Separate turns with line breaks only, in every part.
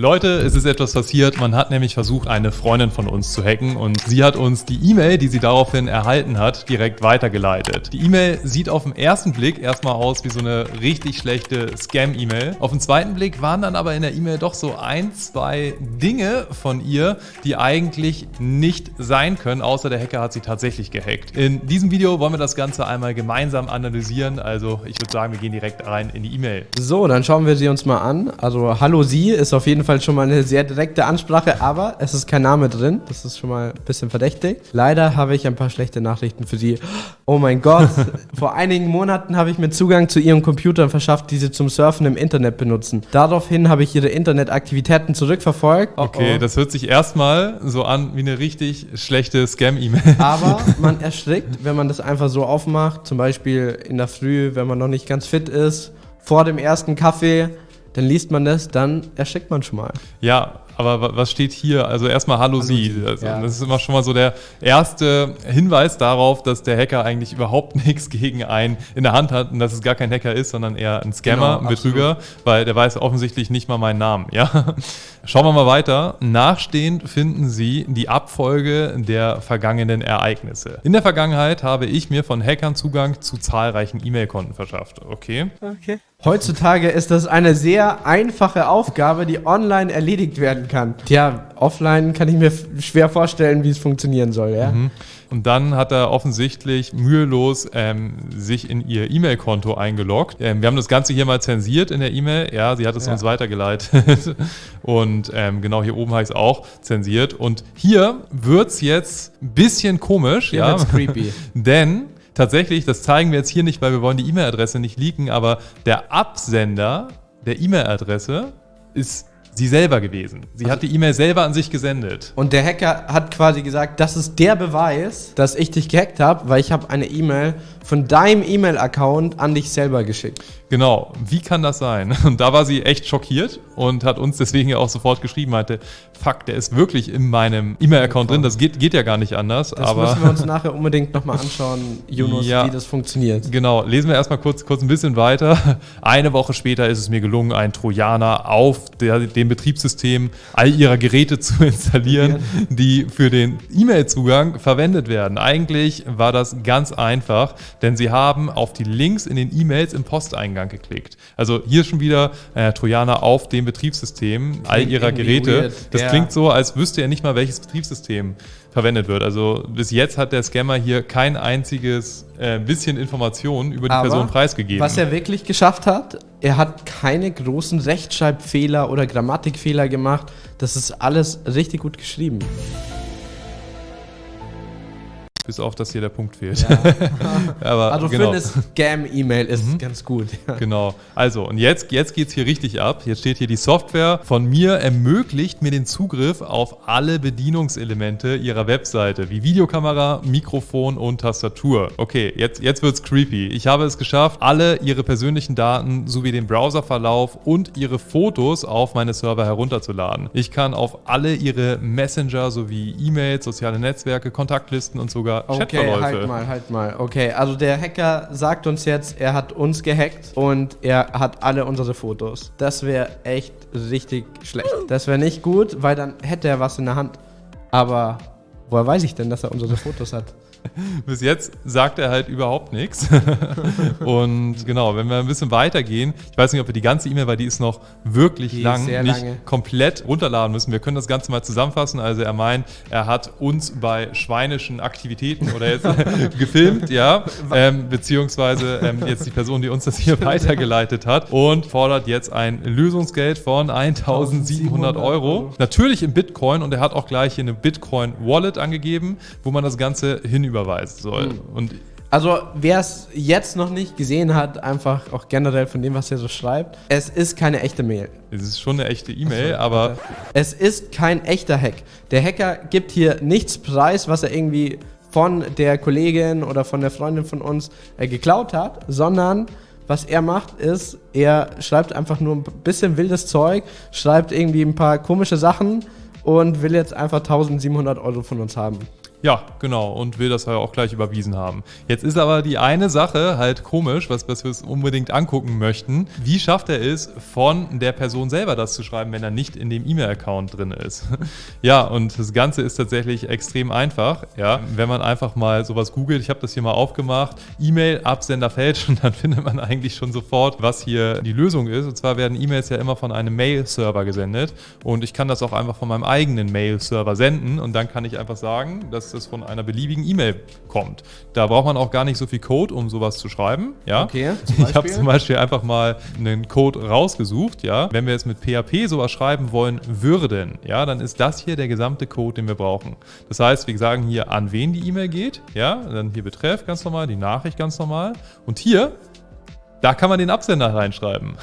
Leute, es ist etwas passiert. Man hat nämlich versucht, eine Freundin von uns zu hacken und sie hat uns die E-Mail, die sie daraufhin erhalten hat, direkt weitergeleitet. Die E-Mail sieht auf den ersten Blick erstmal aus wie so eine richtig schlechte Scam-E-Mail. Auf den zweiten Blick waren dann aber in der E-Mail doch so ein, zwei Dinge von ihr, die eigentlich nicht sein können, außer der Hacker hat sie tatsächlich gehackt. In diesem Video wollen wir das Ganze einmal gemeinsam analysieren. Also ich würde sagen, wir gehen direkt rein in die E-Mail.
So, dann schauen wir sie uns mal an. Also Hallo Sie ist auf jeden Fall Fall schon mal eine sehr direkte Ansprache, aber es ist kein Name drin. Das ist schon mal ein bisschen verdächtig. Leider habe ich ein paar schlechte Nachrichten für Sie. Oh mein Gott, vor einigen Monaten habe ich mir Zugang zu Ihren Computern verschafft, die Sie zum Surfen im Internet benutzen. Daraufhin habe ich Ihre Internetaktivitäten zurückverfolgt.
Oh okay, oh. das hört sich erstmal so an wie eine richtig schlechte Scam-E-Mail.
Aber man erschrickt, wenn man das einfach so aufmacht, zum Beispiel in der Früh, wenn man noch nicht ganz fit ist, vor dem ersten Kaffee dann liest man das, dann erschreckt man schon mal.
Ja, aber was steht hier? Also erstmal Hallo, Hallo Sie. Also ja. Das ist immer schon mal so der erste Hinweis darauf, dass der Hacker eigentlich überhaupt nichts gegen einen in der Hand hat und dass es gar kein Hacker ist, sondern eher ein Scammer, genau, ein Betrüger, absolut. weil der weiß offensichtlich nicht mal meinen Namen. Ja? Schauen wir mal weiter. Nachstehend finden Sie die Abfolge der vergangenen Ereignisse. In der Vergangenheit habe ich mir von Hackern Zugang zu zahlreichen E-Mail-Konten verschafft. Okay.
Okay. Heutzutage ist das eine sehr einfache Aufgabe, die online erledigt werden kann. Tja, offline kann ich mir schwer vorstellen, wie es funktionieren soll. Ja? Mhm.
Und dann hat er offensichtlich mühelos ähm, sich in ihr E-Mail-Konto eingeloggt. Ähm, wir haben das Ganze hier mal zensiert in der E-Mail. Ja, sie hat es ja. uns weitergeleitet. Und ähm, genau hier oben habe ich es auch zensiert. Und hier wird es jetzt ein bisschen komisch. Hier ja, creepy. Denn tatsächlich, das zeigen wir jetzt hier nicht, weil wir wollen die E-Mail-Adresse nicht leaken, aber der Absender der E-Mail-Adresse ist sie selber gewesen. Sie also hat die E-Mail selber an sich gesendet.
Und der Hacker hat quasi gesagt, das ist der Beweis, dass ich dich gehackt habe, weil ich habe eine E-Mail von deinem E-Mail-Account an dich selber geschickt.
Genau, wie kann das sein? Und da war sie echt schockiert und hat uns deswegen ja auch sofort geschrieben, meinte, fuck, der ist wirklich in meinem E-Mail-Account drin, das geht, geht ja gar nicht anders.
Das aber müssen wir uns nachher unbedingt nochmal anschauen, Jonas, ja, wie das funktioniert.
Genau, lesen wir erstmal kurz, kurz ein bisschen weiter. Eine Woche später ist es mir gelungen, einen Trojaner auf der, dem Betriebssystem all ihrer Geräte zu installieren, die für den E-Mail-Zugang verwendet werden. Eigentlich war das ganz einfach, denn sie haben auf die Links in den E-Mails im Posteingang Eingang geklickt. Also hier schon wieder äh, Trojaner auf dem Betriebssystem all ihrer Geräte. Weird. Das ja. klingt so, als wüsste er nicht mal, welches Betriebssystem verwendet wird. Also bis jetzt hat der Scammer hier kein einziges äh, bisschen Informationen über die Aber Person preisgegeben.
Was er wirklich geschafft hat, er hat keine großen Rechtschreibfehler oder Grammatikfehler gemacht. Das ist alles richtig gut geschrieben
bis auf, dass hier der Punkt fehlt. Ja.
Aber also genau. für eine Scam-E-Mail ist mhm. ganz gut.
Ja. Genau. Also, und jetzt, jetzt geht es hier richtig ab. Jetzt steht hier, die Software von mir ermöglicht mir den Zugriff auf alle Bedienungselemente ihrer Webseite, wie Videokamera, Mikrofon und Tastatur. Okay, jetzt, jetzt es creepy. Ich habe es geschafft, alle ihre persönlichen Daten sowie den Browserverlauf und ihre Fotos auf meine Server herunterzuladen. Ich kann auf alle ihre Messenger sowie E-Mails, soziale Netzwerke, Kontaktlisten und sogar
okay, Chatverläufe. Halt mal, halt mal. Okay, also der Hacker sagt uns jetzt, er hat uns gehackt und er hat alle unsere Fotos. Das wäre echt richtig schlecht. Das wäre nicht gut, weil dann hätte er was in der Hand. Aber woher weiß ich denn, dass er unsere Fotos hat?
Bis jetzt sagt er halt überhaupt nichts. Und genau, wenn wir ein bisschen weitergehen, ich weiß nicht, ob wir die ganze E-Mail, weil die ist noch wirklich die lang, nicht lange. komplett runterladen müssen. Wir können das Ganze mal zusammenfassen. Also er meint, er hat uns bei schweinischen Aktivitäten oder jetzt gefilmt, ja, ähm, beziehungsweise ähm, jetzt die Person, die uns das hier weitergeleitet hat und fordert jetzt ein Lösungsgeld von 1700 Euro. Natürlich in Bitcoin und er hat auch gleich hier eine Bitcoin-Wallet angegeben, wo man das Ganze hin überweisen soll. Mhm. Und
also, wer es jetzt noch nicht gesehen hat, einfach auch generell von dem, was er so schreibt, es ist keine echte Mail.
Es ist schon eine echte E-Mail, so, aber.
Es ist kein echter Hack. Der Hacker gibt hier nichts preis, was er irgendwie von der Kollegin oder von der Freundin von uns äh, geklaut hat, sondern was er macht, ist, er schreibt einfach nur ein bisschen wildes Zeug, schreibt irgendwie ein paar komische Sachen und will jetzt einfach 1700 Euro von uns haben.
Ja, genau. Und will das halt auch gleich überwiesen haben. Jetzt ist aber die eine Sache halt komisch, was, was wir uns unbedingt angucken möchten. Wie schafft er es, von der Person selber das zu schreiben, wenn er nicht in dem E-Mail-Account drin ist? ja, und das Ganze ist tatsächlich extrem einfach. Ja, wenn man einfach mal sowas googelt, ich habe das hier mal aufgemacht, E-Mail, Absender fälschen, dann findet man eigentlich schon sofort, was hier die Lösung ist. Und zwar werden E-Mails ja immer von einem Mail-Server gesendet. Und ich kann das auch einfach von meinem eigenen Mail-Server senden. Und dann kann ich einfach sagen, dass dass es von einer beliebigen E-Mail kommt. Da braucht man auch gar nicht so viel Code, um sowas zu schreiben. Ja? Okay, ich habe zum Beispiel einfach mal einen Code rausgesucht. Ja? Wenn wir jetzt mit PHP sowas schreiben wollen würden, ja, dann ist das hier der gesamte Code, den wir brauchen. Das heißt, wir sagen hier, an wen die E-Mail geht. Ja? Dann hier Betreff ganz normal, die Nachricht ganz normal. Und hier da kann man den Absender reinschreiben.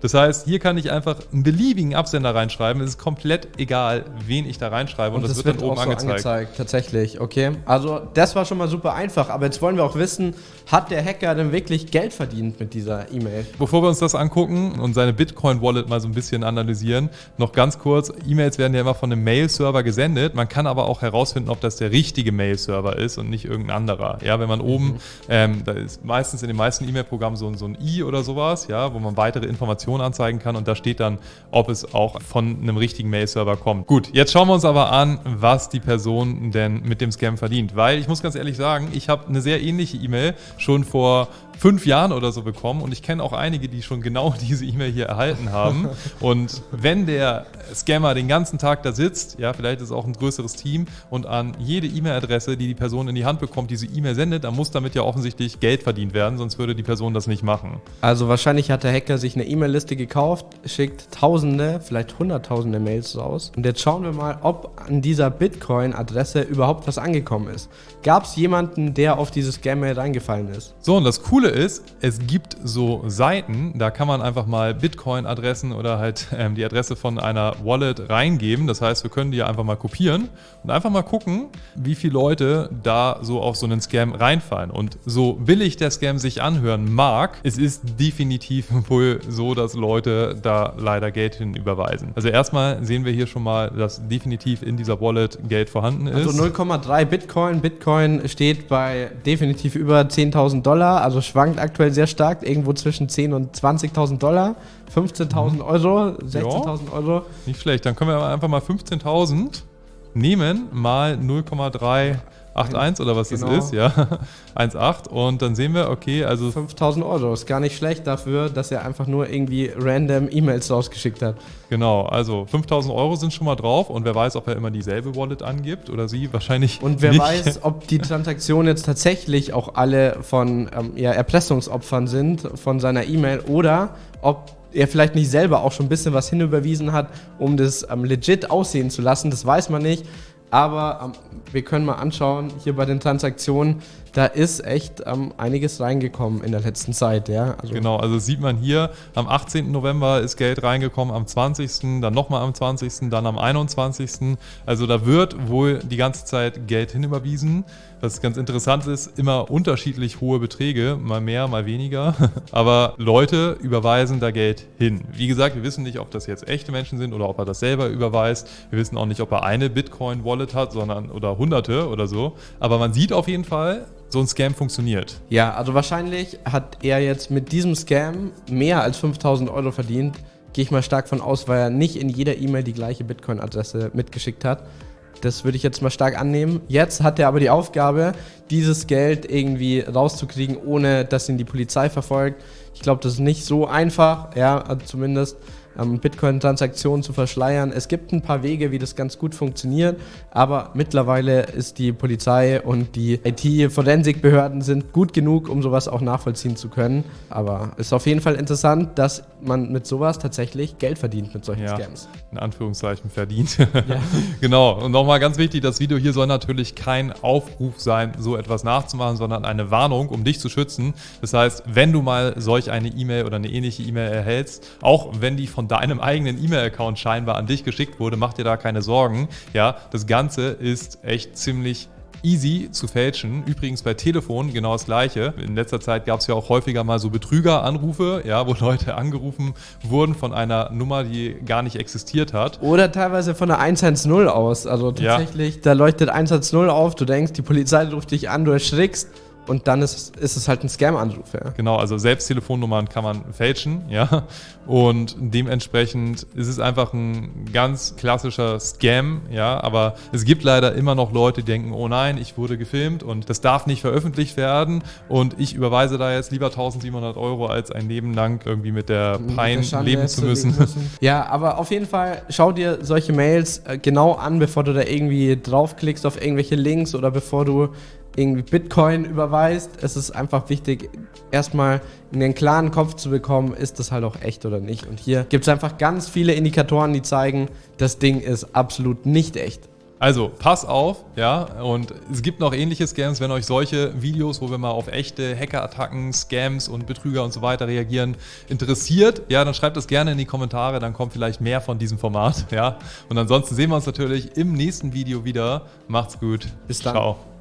Das heißt, hier kann ich einfach einen beliebigen Absender reinschreiben. Es ist komplett egal, wen ich da reinschreibe und, und das, das, wird, dann oben so angezeigt. angezeigt.
Tatsächlich, okay. Also das war schon mal super einfach, aber jetzt wollen wir auch wissen, hat der Hacker denn wirklich Geld verdient mit dieser E-Mail?
Bevor wir uns das angucken und seine Bitcoin-Wallet mal so ein bisschen analysieren, noch ganz kurz, E-Mails werden ja immer von einem Mail-Server gesendet. Man kann aber auch herausfinden, ob das der richtige Mail-Server ist und nicht irgendein anderer. Ja, wenn man oben, mhm. ähm, da ist meistens in den meisten E-Mail-Programmen so, so ein i oder sowas, ja, wo man weitere Informationen anzeigen kann und da steht dann, ob es auch von einem richtigen Mail-Server kommt. Gut, jetzt schauen wir uns aber an, was die Person denn mit dem Scam verdient, weil ich muss ganz ehrlich sagen, ich habe eine sehr ähnliche E-Mail schon vor fünf Jahren oder so bekommen und ich kenne auch einige, die schon genau diese E-Mail hier erhalten haben. und wenn der Scammer den ganzen Tag da sitzt, ja, vielleicht ist es auch ein größeres Team und an jede E-Mail-Adresse, die die Person in die Hand bekommt, diese E-Mail sendet, dann muss damit ja offensichtlich Geld verdient werden, sonst würde die Person das nicht machen.
Also wahrscheinlich hat der Hacker sich eine E-Mail-Liste gekauft, schickt Tausende, vielleicht Hunderttausende Mails raus und jetzt schauen wir mal, ob an dieser Bitcoin-Adresse überhaupt was angekommen ist. Gab es jemanden, der auf dieses Scam-Mail reingefallen ist?
So, und das Coole Coole ist, es gibt so Seiten, da kann man einfach mal Bitcoin-Adressen oder halt ähm, die Adresse von einer Wallet reingeben. Das heißt, wir können die einfach mal kopieren und einfach mal gucken, wie viele Leute da so auf so einen Scam reinfallen. Und so billig der Scam sich anhören mag, es ist definitiv wohl so, dass Leute da leider Geld hin überweisen. Also erstmal sehen wir hier schon mal, dass definitiv in dieser Wallet Geld vorhanden ist.
Also 0,3 Bitcoin. Bitcoin steht bei definitiv über 10.000 Dollar, also schwankt aktuell sehr stark, irgendwo zwischen 10.000 und 20.000 Dollar, 15.000 mhm. Euro, 16.000 Euro.
Nicht schlecht, dann können wir einfach mal 15.000 nehmen, mal 0,381 oder was genau. das ist, ja, 1,8 und dann sehen wir, okay, also
5000 Euro ist gar nicht schlecht dafür, dass er einfach nur irgendwie random E-Mails rausgeschickt hat.
Genau, also 5000 Euro sind schon mal drauf und wer weiß, ob er immer dieselbe Wallet angibt oder sie wahrscheinlich
Und wer nicht. weiß, ob die Transaktionen jetzt tatsächlich auch alle von ähm, ja, Erpressungsopfern sind von seiner E-Mail oder ob er vielleicht nicht selber auch schon ein bisschen was hinüberwiesen hat, um das ähm, legit aussehen zu lassen. Das weiß man nicht. Aber ähm, wir können mal anschauen, hier bei den Transaktionen, da ist echt ähm, einiges reingekommen in der letzten Zeit. Ja?
Also genau, also sieht man hier, am 18. November ist Geld reingekommen, am 20., dann nochmal am 20., dann am 21. Also da wird wohl die ganze Zeit Geld hinüberwiesen. Was ganz interessant ist, immer unterschiedlich hohe Beträge, mal mehr, mal weniger. Aber Leute überweisen da Geld hin. Wie gesagt, wir wissen nicht, ob das jetzt echte Menschen sind oder ob er das selber überweist. Wir wissen auch nicht, ob er eine Bitcoin-Wallet hat, sondern oder hunderte oder so. Aber man sieht auf jeden Fall, so ein Scam funktioniert.
Ja, also wahrscheinlich hat er jetzt mit diesem Scam mehr als 5000 Euro verdient. Gehe ich mal stark von aus, weil er nicht in jeder E-Mail die gleiche Bitcoin-Adresse mitgeschickt hat. Das würde ich jetzt mal stark annehmen. Jetzt hat er aber die Aufgabe, dieses Geld irgendwie rauszukriegen, ohne dass ihn die Polizei verfolgt. Ich glaube, das ist nicht so einfach, ja, also zumindest ähm, Bitcoin-Transaktionen zu verschleiern. Es gibt ein paar Wege, wie das ganz gut funktioniert, aber mittlerweile ist die Polizei und die IT-Forensikbehörden sind gut genug, um sowas auch nachvollziehen zu können. Aber es ist auf jeden Fall interessant, dass man mit sowas tatsächlich Geld verdient mit solchen ja, Scams.
In Anführungszeichen verdient. Ja. genau. Und nochmal ganz wichtig, das Video hier soll natürlich kein Aufruf sein, so etwas nachzumachen, sondern eine Warnung, um dich zu schützen. Das heißt, wenn du mal solch eine E-Mail oder eine ähnliche E-Mail erhältst, auch wenn die von deinem eigenen E-Mail-Account scheinbar an dich geschickt wurde, mach dir da keine Sorgen. Ja, das Ganze ist echt ziemlich easy zu fälschen. Übrigens bei Telefon genau das gleiche. In letzter Zeit gab es ja auch häufiger mal so Betrügeranrufe, ja, wo Leute angerufen wurden von einer Nummer, die gar nicht existiert hat.
Oder teilweise von der 110 aus. Also tatsächlich, ja. da leuchtet 110 auf, du denkst, die Polizei ruft dich an, du erschrickst und dann ist, ist es halt ein Scam-Anruf. Ja.
Genau, also selbst Telefonnummern kann man fälschen, ja. Und dementsprechend ist es einfach ein ganz klassischer Scam, ja. Aber es gibt leider immer noch Leute, die denken, oh nein, ich wurde gefilmt und das darf nicht veröffentlicht werden und ich überweise da jetzt lieber 1700 Euro, als ein Leben lang irgendwie mit der Pein mit der leben zu müssen. müssen.
Ja, aber auf jeden Fall schau dir solche Mails äh, genau an, bevor du da irgendwie draufklickst auf irgendwelche Links oder bevor du irgendwie Bitcoin überweist. Es ist einfach wichtig, erstmal in den klaren Kopf zu bekommen, ist das halt auch echt oder nicht. Und hier gibt es einfach ganz viele Indikatoren, die zeigen, das Ding ist absolut nicht echt.
Also, pass auf, ja, und es gibt noch ähnliche Scams, wenn euch solche Videos, wo wir mal auf echte Hackerattacken, Scams und Betrüger und so weiter reagieren, interessiert, ja, dann schreibt es gerne in die Kommentare, dann kommt vielleicht mehr von diesem Format, ja. Und ansonsten sehen wir uns natürlich im nächsten Video wieder. Macht's gut.
Bis dann. Ciao.